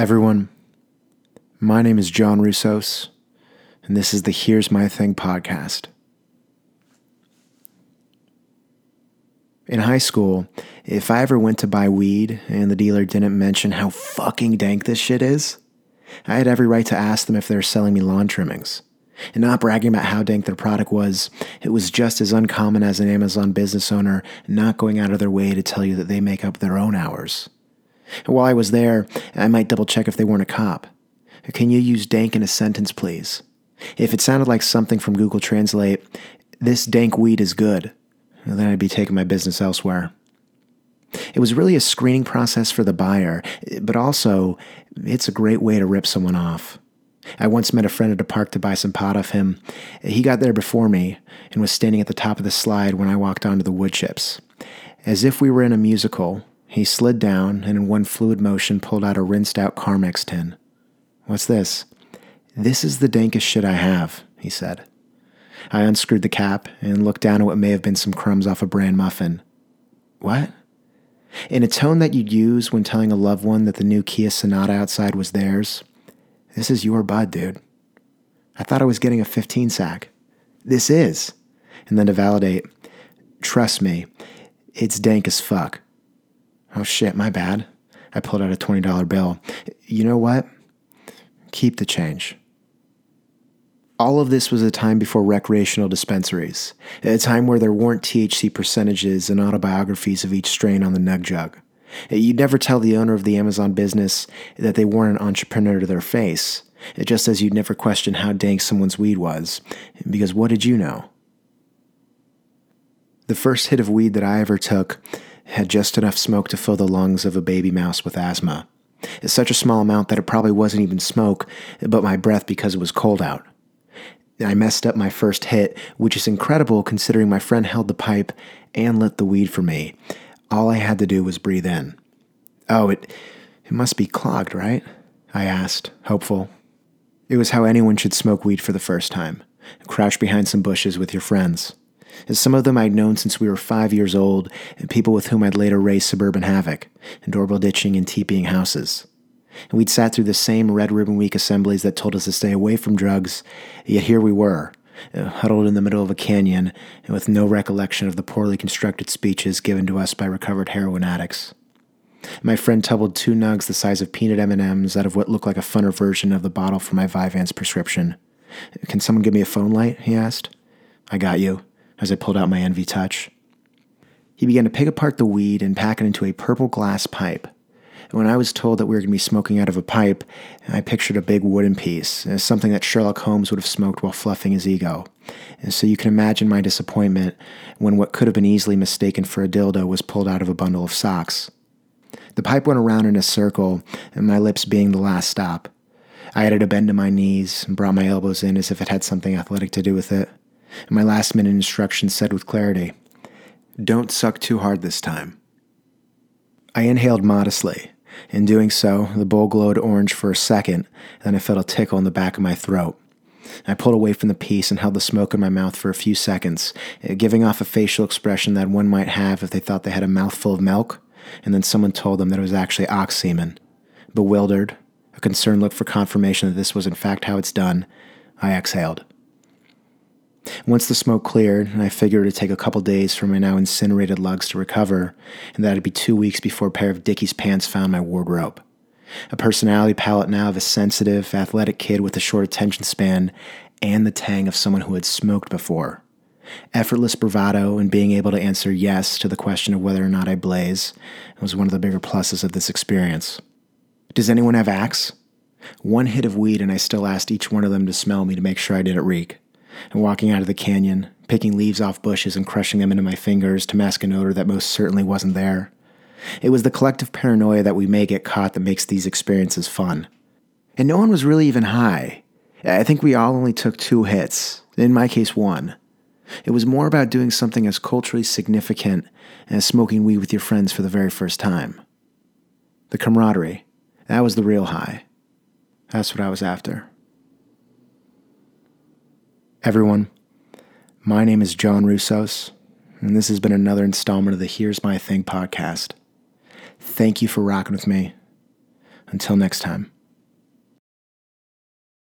Everyone, my name is John Russos, and this is the Here's My Thing podcast. In high school, if I ever went to buy weed and the dealer didn't mention how fucking dank this shit is, I had every right to ask them if they were selling me lawn trimmings. And not bragging about how dank their product was, it was just as uncommon as an Amazon business owner not going out of their way to tell you that they make up their own hours. While I was there, I might double check if they weren't a cop. Can you use dank in a sentence, please? If it sounded like something from Google Translate, this dank weed is good, then I'd be taking my business elsewhere. It was really a screening process for the buyer, but also, it's a great way to rip someone off. I once met a friend at a park to buy some pot off him. He got there before me and was standing at the top of the slide when I walked onto the wood chips. As if we were in a musical, he slid down and in one fluid motion pulled out a rinsed out Carmex tin. What's this? This is the dankest shit I have, he said. I unscrewed the cap and looked down at what may have been some crumbs off a bran muffin. What? In a tone that you'd use when telling a loved one that the new Kia Sonata outside was theirs, this is your bud, dude. I thought I was getting a 15 sack. This is. And then to validate, trust me, it's dank as fuck. Oh shit, my bad. I pulled out a $20 bill. You know what? Keep the change. All of this was a time before recreational dispensaries, a time where there weren't THC percentages and autobiographies of each strain on the nug jug. You'd never tell the owner of the Amazon business that they weren't an entrepreneur to their face, just as you'd never question how dank someone's weed was, because what did you know? The first hit of weed that I ever took had just enough smoke to fill the lungs of a baby mouse with asthma. It's such a small amount that it probably wasn't even smoke, but my breath because it was cold out. I messed up my first hit, which is incredible considering my friend held the pipe and lit the weed for me. All I had to do was breathe in. Oh, it, it must be clogged, right? I asked, hopeful. It was how anyone should smoke weed for the first time crouch behind some bushes with your friends. And some of them I'd known since we were five years old, and people with whom I'd later raised suburban havoc, and doorbell ditching and teepeeing houses. And we'd sat through the same Red Ribbon Week assemblies that told us to stay away from drugs, yet here we were, uh, huddled in the middle of a canyon, and with no recollection of the poorly constructed speeches given to us by recovered heroin addicts. My friend tumbled two nugs the size of peanut M&Ms out of what looked like a funner version of the bottle for my Vyvanse prescription. Can someone give me a phone light? he asked. I got you as I pulled out my enV Touch. He began to pick apart the weed and pack it into a purple glass pipe. And when I was told that we were going to be smoking out of a pipe, I pictured a big wooden piece, as something that Sherlock Holmes would have smoked while fluffing his ego. And so you can imagine my disappointment when what could have been easily mistaken for a dildo was pulled out of a bundle of socks. The pipe went around in a circle, and my lips being the last stop. I added a bend to my knees and brought my elbows in as if it had something athletic to do with it and my last minute instructions said with clarity Don't suck too hard this time. I inhaled modestly. In doing so, the bowl glowed orange for a second, then I felt a tickle in the back of my throat. I pulled away from the piece and held the smoke in my mouth for a few seconds, eh, giving off a facial expression that one might have if they thought they had a mouthful of milk, and then someone told them that it was actually ox semen. Bewildered, a concerned look for confirmation that this was in fact how it's done, I exhaled. Once the smoke cleared, and I figured it'd take a couple days for my now incinerated lugs to recover, and that it'd be two weeks before a pair of Dickies pants found my wardrobe. A personality palette now of a sensitive, athletic kid with a short attention span and the tang of someone who had smoked before. Effortless bravado and being able to answer yes to the question of whether or not I blaze was one of the bigger pluses of this experience. Does anyone have axe? One hit of weed, and I still asked each one of them to smell me to make sure I didn't reek and walking out of the canyon, picking leaves off bushes and crushing them into my fingers to mask an odor that most certainly wasn't there. It was the collective paranoia that we may get caught that makes these experiences fun. And no one was really even high. I think we all only took two hits, in my case, one. It was more about doing something as culturally significant as smoking weed with your friends for the very first time. The camaraderie, that was the real high. That's what I was after. Everyone, my name is John Russos, and this has been another installment of the Here's My Thing podcast. Thank you for rocking with me. Until next time.